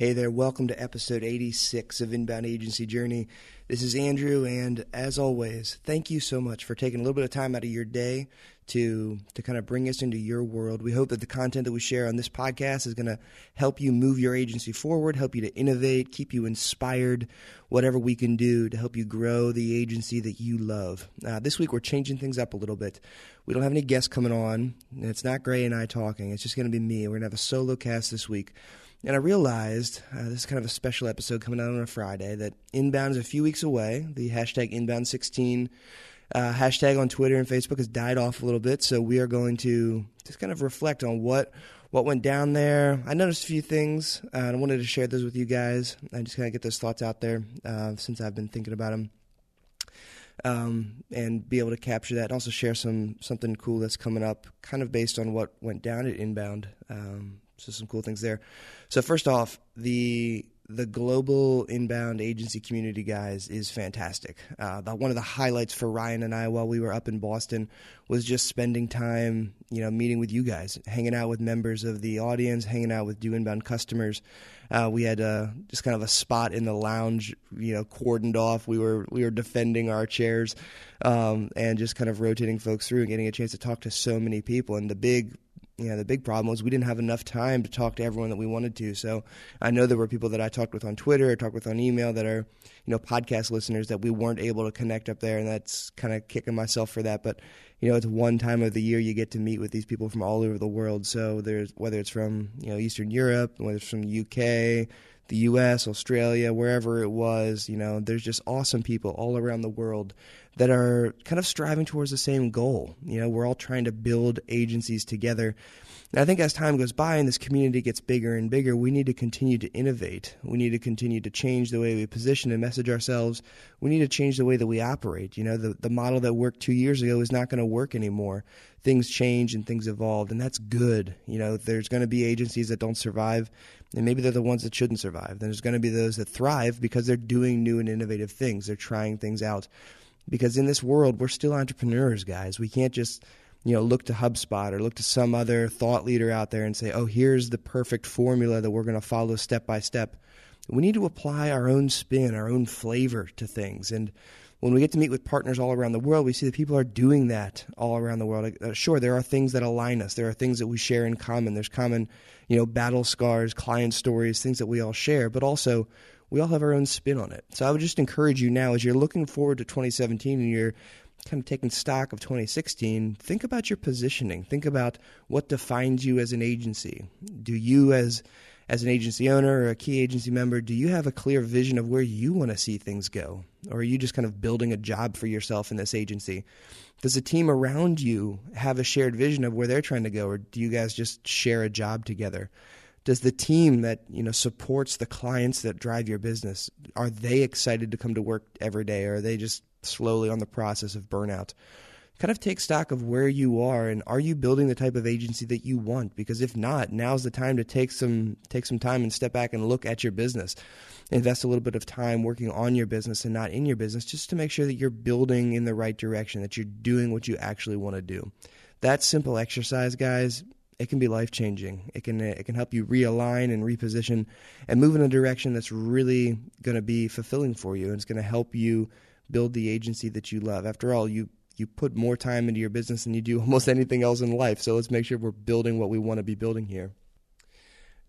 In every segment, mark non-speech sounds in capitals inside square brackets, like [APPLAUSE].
Hey there, welcome to episode 86 of Inbound Agency Journey. This is Andrew, and as always, thank you so much for taking a little bit of time out of your day to to kind of bring us into your world. We hope that the content that we share on this podcast is going to help you move your agency forward, help you to innovate, keep you inspired, whatever we can do to help you grow the agency that you love. Uh, this week we're changing things up a little bit. We don't have any guests coming on. It's not Gray and I talking. It's just going to be me. We're going to have a solo cast this week. And I realized uh, this is kind of a special episode coming out on a Friday that Inbound is a few weeks away. The hashtag Inbound16 uh, hashtag on Twitter and Facebook has died off a little bit, so we are going to just kind of reflect on what what went down there. I noticed a few things, uh, and I wanted to share those with you guys. I just kind of get those thoughts out there uh, since I've been thinking about them. Um, and be able to capture that and also share some something cool that's coming up kind of based on what went down at inbound um, so some cool things there. So first off, the the global inbound agency community guys is fantastic. Uh, the, one of the highlights for Ryan and I while we were up in Boston was just spending time, you know, meeting with you guys, hanging out with members of the audience, hanging out with do inbound customers. Uh, we had uh, just kind of a spot in the lounge, you know, cordoned off. We were we were defending our chairs um, and just kind of rotating folks through and getting a chance to talk to so many people. And the big know, the big problem was we didn't have enough time to talk to everyone that we wanted to. So I know there were people that I talked with on Twitter talked with on email that are, you know, podcast listeners that we weren't able to connect up there, and that's kind of kicking myself for that. But you know, it's one time of the year you get to meet with these people from all over the world. So there's whether it's from you know Eastern Europe, whether it's from the UK, the US, Australia, wherever it was, you know, there's just awesome people all around the world that are kind of striving towards the same goal. You know, we're all trying to build agencies together. And I think as time goes by and this community gets bigger and bigger, we need to continue to innovate. We need to continue to change the way we position and message ourselves. We need to change the way that we operate. You know, the, the model that worked two years ago is not going to work anymore. Things change and things evolve, and that's good. You know, there's going to be agencies that don't survive, and maybe they're the ones that shouldn't survive. Then there's going to be those that thrive because they're doing new and innovative things. They're trying things out because in this world we're still entrepreneurs guys we can't just you know look to hubspot or look to some other thought leader out there and say oh here's the perfect formula that we're going to follow step by step we need to apply our own spin our own flavor to things and when we get to meet with partners all around the world, we see that people are doing that all around the world. Uh, sure, there are things that align us. There are things that we share in common. There's common, you know, battle scars, client stories, things that we all share. But also, we all have our own spin on it. So I would just encourage you now, as you're looking forward to 2017 and you're kind of taking stock of 2016, think about your positioning. Think about what defines you as an agency. Do you, as as an agency owner or a key agency member, do you have a clear vision of where you want to see things go? Or are you just kind of building a job for yourself in this agency? Does the team around you have a shared vision of where they're trying to go, or do you guys just share a job together? Does the team that you know supports the clients that drive your business are they excited to come to work every day or are they just slowly on the process of burnout? Kind of take stock of where you are and are you building the type of agency that you want? Because if not now's the time to take some take some time and step back and look at your business. Invest a little bit of time working on your business and not in your business just to make sure that you're building in the right direction that you're doing what you actually want to do. That simple exercise guys it can be life changing. It can it can help you realign and reposition and move in a direction that's really going to be fulfilling for you and it's going to help you build the agency that you love. After all, you you put more time into your business than you do [LAUGHS] almost anything else in life. So let's make sure we're building what we want to be building here.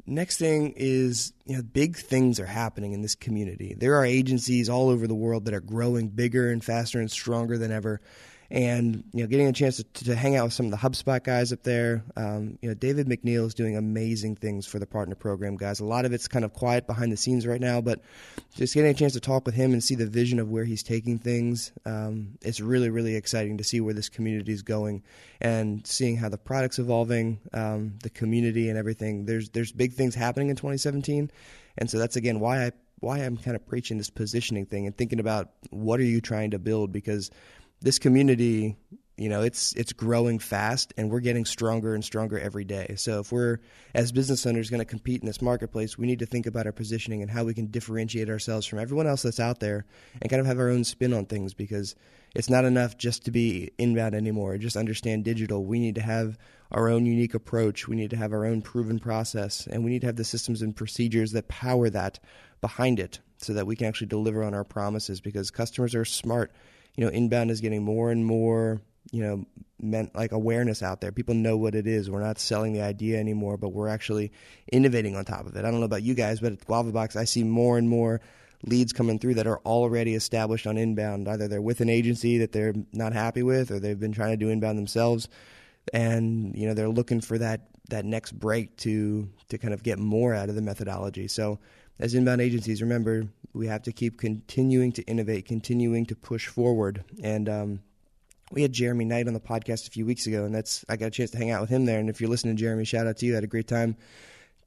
Next thing is, you know, big things are happening in this community. There are agencies all over the world that are growing bigger and faster and stronger than ever and you know getting a chance to, to hang out with some of the HubSpot guys up there. Um, you know, David McNeil is doing amazing things for the partner program guys. A lot of it's kind of quiet behind the scenes right now, but just getting a chance to talk with him and see the vision of where he's taking things, um, it's really really exciting to see where this community is going and seeing how the product's evolving, um, the community and everything. There's there's big things happening in 2017, and so that's again why I why I'm kind of preaching this positioning thing and thinking about what are you trying to build because this community You know, it's it's growing fast, and we're getting stronger and stronger every day. So if we're as business owners going to compete in this marketplace, we need to think about our positioning and how we can differentiate ourselves from everyone else that's out there, and kind of have our own spin on things. Because it's not enough just to be inbound anymore. Just understand digital. We need to have our own unique approach. We need to have our own proven process, and we need to have the systems and procedures that power that behind it, so that we can actually deliver on our promises. Because customers are smart. You know, inbound is getting more and more you know meant like awareness out there. People know what it is. We're not selling the idea anymore but we're actually innovating on top of it. I don't know about you guys but at GuavaBox i see more and more leads coming through that are already established on inbound either they're with an agency that they're not happy with or they've been trying to do inbound themselves. And you know they're looking for that that next break to to kind of get more out of the methodology. So as inbound agencies remember we have to keep continuing to innovate continuing to push forward and um, we had Jeremy Knight on the podcast a few weeks ago, and that's I got a chance to hang out with him there. And if you're listening to Jeremy, shout out to you. I had a great time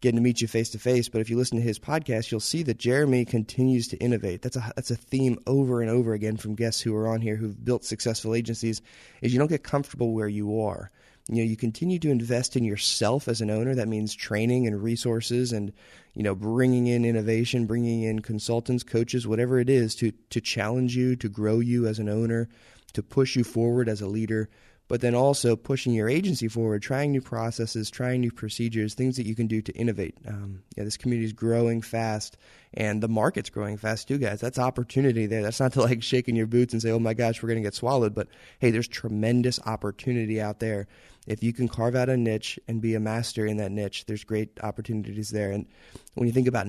getting to meet you face to face. But if you listen to his podcast, you'll see that Jeremy continues to innovate. That's a that's a theme over and over again from guests who are on here who've built successful agencies. Is you don't get comfortable where you are. You know, you continue to invest in yourself as an owner. That means training and resources, and you know, bringing in innovation, bringing in consultants, coaches, whatever it is to to challenge you, to grow you as an owner to push you forward as a leader, but then also pushing your agency forward, trying new processes, trying new procedures, things that you can do to innovate. Um, yeah, this community is growing fast, and the market's growing fast too, guys. That's opportunity there. That's not to like shaking your boots and say, "Oh my gosh, we're going to get swallowed," but hey, there's tremendous opportunity out there. If you can carve out a niche and be a master in that niche, there's great opportunities there. And when you think about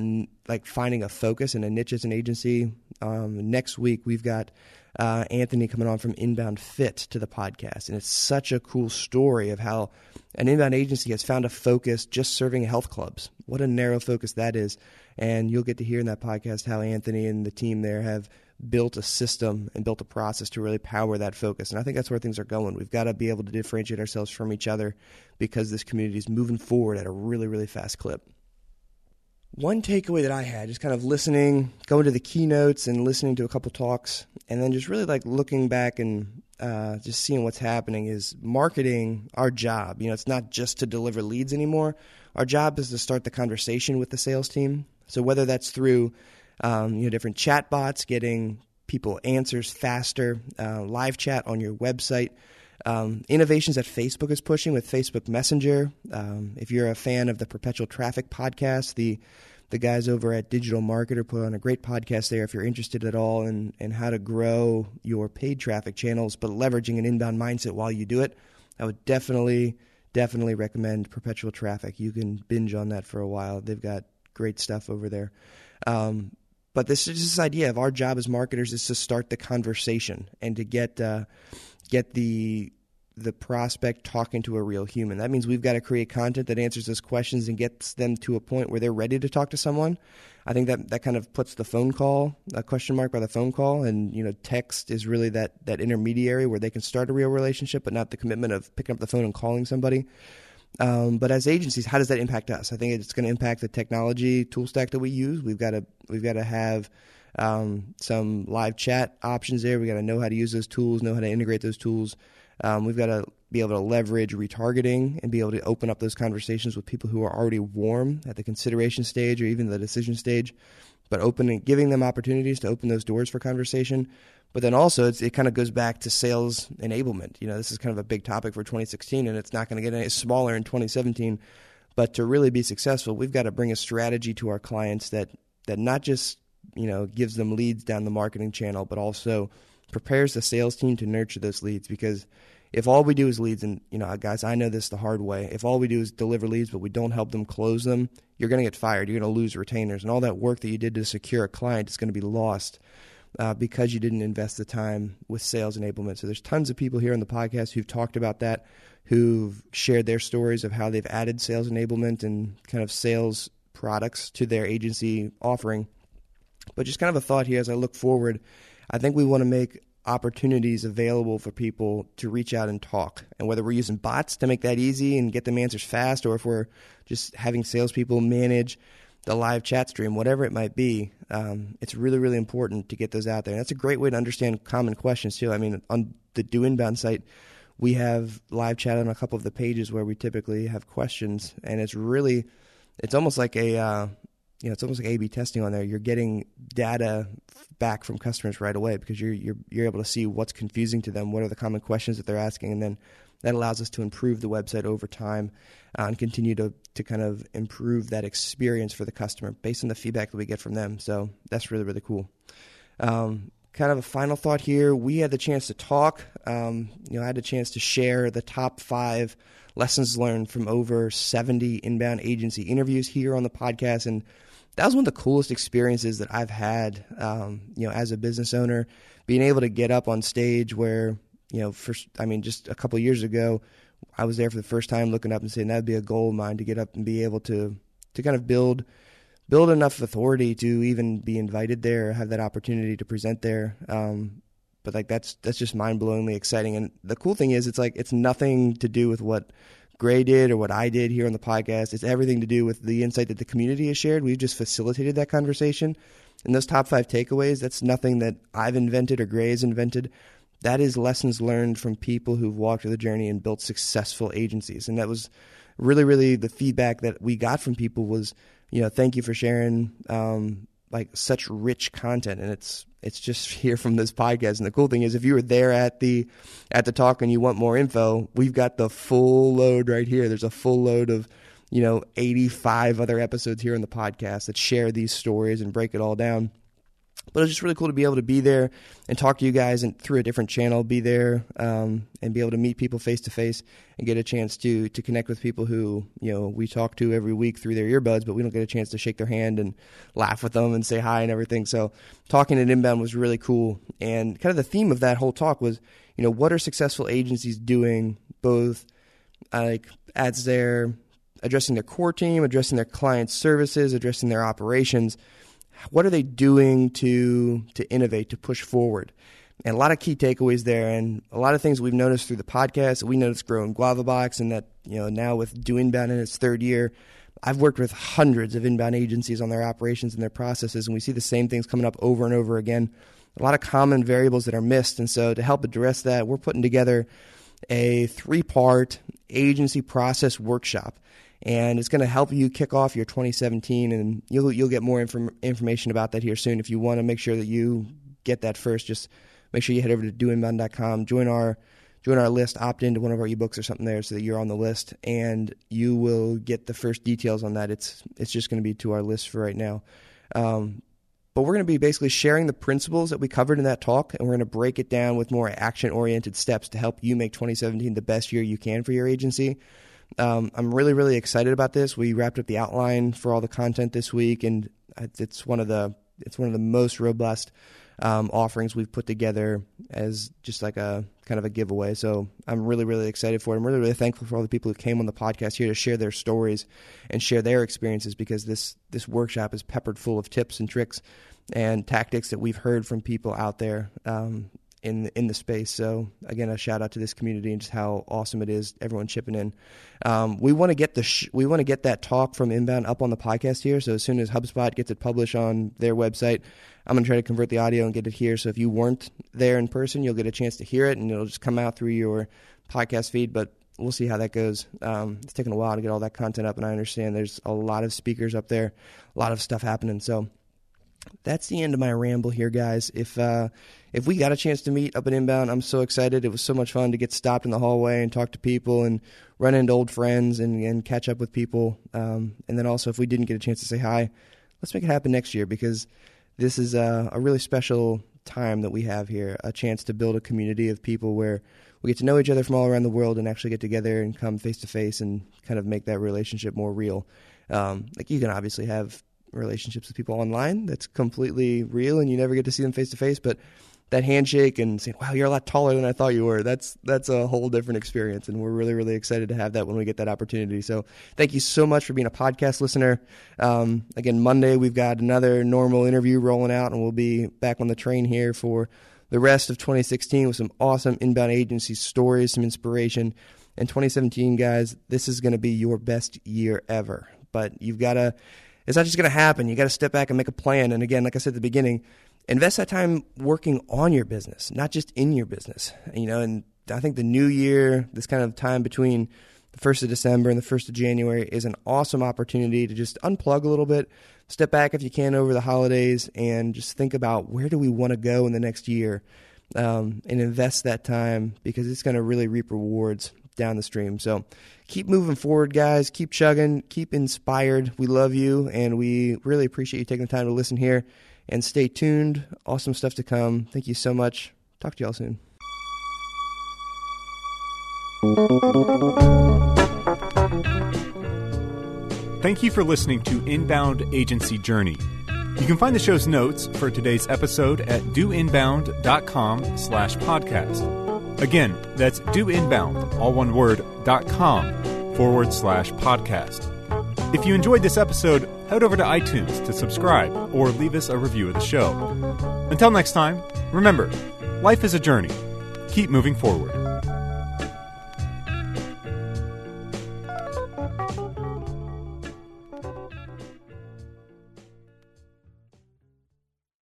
like finding a focus and a niche as an agency, um, next week we've got uh, Anthony coming on from Inbound Fit to the podcast. And it's such a cool story of how an inbound agency has found a focus just serving health clubs. What a narrow focus that is. And you'll get to hear in that podcast how Anthony and the team there have built a system and built a process to really power that focus. And I think that's where things are going. We've got to be able to differentiate ourselves from each other because this community is moving forward at a really, really fast clip one takeaway that I had, just kind of listening, going to the keynotes and listening to a couple talks, and then just really like looking back and uh, just seeing what's happening is marketing our job. You know, it's not just to deliver leads anymore. Our job is to start the conversation with the sales team. So whether that's through um, you know different chat bots, getting people answers faster, uh, live chat on your website. Um, innovations that Facebook is pushing with Facebook Messenger. Um, if you're a fan of the Perpetual Traffic podcast, the the guys over at Digital Marketer put on a great podcast there if you're interested at all in, in how to grow your paid traffic channels, but leveraging an inbound mindset while you do it. I would definitely, definitely recommend Perpetual Traffic. You can binge on that for a while. They've got great stuff over there. Um, but this is this idea of our job as marketers is to start the conversation and to get uh, get the the prospect talking to a real human. That means we've got to create content that answers those questions and gets them to a point where they're ready to talk to someone. I think that that kind of puts the phone call a question mark by the phone call, and you know, text is really that that intermediary where they can start a real relationship, but not the commitment of picking up the phone and calling somebody. Um, but as agencies, how does that impact us? I think it's going to impact the technology tool stack that we use. We've got to we've got to have um, some live chat options there. We got to know how to use those tools, know how to integrate those tools. Um, we've got to be able to leverage retargeting and be able to open up those conversations with people who are already warm at the consideration stage or even the decision stage, but opening, giving them opportunities to open those doors for conversation. But then also, it kind of goes back to sales enablement. You know, this is kind of a big topic for 2016, and it's not going to get any smaller in 2017. But to really be successful, we've got to bring a strategy to our clients that that not just you know gives them leads down the marketing channel, but also prepares the sales team to nurture those leads because if all we do is leads and you know guys i know this the hard way if all we do is deliver leads but we don't help them close them you're going to get fired. You're going to lose retainers. And all that work that you did to secure a client is going to be lost uh, because you didn't invest the time with sales enablement. So there's tons of people here on the podcast who've talked about that who've shared their stories of how they've added sales enablement and kind of sales products to their agency offering. But just kind of a thought here as i look forward I think we want to make opportunities available for people to reach out and talk. And whether we're using bots to make that easy and get them answers fast, or if we're just having salespeople manage the live chat stream, whatever it might be, um, it's really, really important to get those out there. And that's a great way to understand common questions, too. I mean, on the Do Inbound site, we have live chat on a couple of the pages where we typically have questions, and it's really, it's almost like a, uh, you know, it's almost like A/B testing on there. You're getting data back from customers right away because you're you're you're able to see what's confusing to them, what are the common questions that they're asking, and then that allows us to improve the website over time uh, and continue to to kind of improve that experience for the customer based on the feedback that we get from them. So that's really really cool. Um, kind of a final thought here. We had the chance to talk. Um, you know, I had a chance to share the top five lessons learned from over 70 inbound agency interviews here on the podcast, and that was one of the coolest experiences that I've had. Um, you know, as a business owner, being able to get up on stage where you know, first, I mean, just a couple years ago, I was there for the first time, looking up and saying that'd be a goal of mine to get up and be able to to kind of build build enough authority to even be invited there, have that opportunity to present there. Um, but like that's that's just mind blowingly exciting. And the cool thing is, it's like it's nothing to do with what Gray did or what I did here on the podcast. It's everything to do with the insight that the community has shared. We've just facilitated that conversation. And those top five takeaways, that's nothing that I've invented or Gray has invented. That is lessons learned from people who've walked the journey and built successful agencies. And that was really, really the feedback that we got from people was you know, thank you for sharing um, like such rich content, and it's it's just [LAUGHS] here from this podcast. And the cool thing is, if you were there at the at the talk and you want more info, we've got the full load right here. There's a full load of you know 85 other episodes here in the podcast that share these stories and break it all down but it was just really cool to be able to be there and talk to you guys and through a different channel be there um, and be able to meet people face to face and get a chance to to connect with people who you know we talk to every week through their earbuds but we don't get a chance to shake their hand and laugh with them and say hi and everything. So talking at inbound was really cool. And kind of the theme of that whole talk was you know what are successful agencies doing both like as they're addressing their core team addressing their client services addressing their operations what are they doing to to innovate to push forward? And a lot of key takeaways there and a lot of things we've noticed through the podcast. We noticed growing GuavaBox and that you know now with doing inbound in its third year i've worked with hundreds of inbound agencies on their operations and their processes and we see the same things coming up over and over again. A lot of common variables that are missed and so to help address that we're putting together a three part agency process workshop and it's going to help you kick off your 2017 and you'll you'll get more inform- information about that here soon. If you want to make sure that you get that first just make sure you head over to doinbound.com join our join our list opt into one of our ebooks or something there so that you're on the list and you will get the first details on that. It's it's just going to be to our list for right now. Um, but we're going to be basically sharing the principles that we covered in that talk and we're going to break it down with more action oriented steps to help you make 2017 the best year you can for your agency um, I'm really, really excited about this. We wrapped up the outline for all the content this week, and it's one of the it's one of the most robust um, offerings we've put together as just like a kind of a giveaway. So I'm really, really excited for it. I'm really, really thankful for all the people who came on the podcast here to share their stories and share their experiences because this this workshop is peppered full of tips and tricks and tactics that we've heard from people out there um, in in the space. So again, a shout out to this community and just how awesome it is. Everyone chipping in. Um, we want to get the sh- we want to get that talk from inbound up on the podcast here. So as soon as HubSpot gets it published on their website, I'm gonna try to convert the audio and get it here. So if you weren't there in person, you'll get a chance to hear it, and it'll just come out through your podcast feed. But we'll see how that goes. Um, it's taking a while to get all that content up, and I understand there's a lot of speakers up there, a lot of stuff happening. So that's the end of my ramble here, guys. If uh, if we got a chance to meet up at Inbound, I'm so excited. It was so much fun to get stopped in the hallway and talk to people and run into old friends and, and catch up with people. Um, and then also, if we didn't get a chance to say hi, let's make it happen next year because this is a, a really special time that we have here a chance to build a community of people where we get to know each other from all around the world and actually get together and come face to face and kind of make that relationship more real. Um, like you can obviously have relationships with people online. That's completely real and you never get to see them face to face but that handshake and saying wow you're a lot taller than i thought you were that's that's a whole different experience and we're really really excited to have that when we get that opportunity. So thank you so much for being a podcast listener. Um, again monday we've got another normal interview rolling out and we'll be back on the train here for the rest of 2016 with some awesome inbound agency stories some inspiration. And 2017 guys this is going to be your best year ever but you've got to it's not just going to happen. You got to step back and make a plan. And again, like I said at the beginning, invest that time working on your business, not just in your business. You know, and I think the new year, this kind of time between the 1st of December and the 1st of January, is an awesome opportunity to just unplug a little bit, step back if you can over the holidays, and just think about where do we want to go in the next year um, and invest that time because it's going to really reap rewards down the stream. So keep moving forward, guys. Keep chugging. Keep inspired. We love you, and we really appreciate you taking the time to listen here. And stay tuned. Awesome stuff to come. Thank you so much. Talk to y'all soon. Thank you for listening to Inbound Agency Journey. You can find the show's notes for today's episode at doinbound.com slash podcast. Again, that's doinbound, all one word, dot com forward slash podcast. If you enjoyed this episode, head over to iTunes to subscribe or leave us a review of the show. Until next time, remember, life is a journey. Keep moving forward.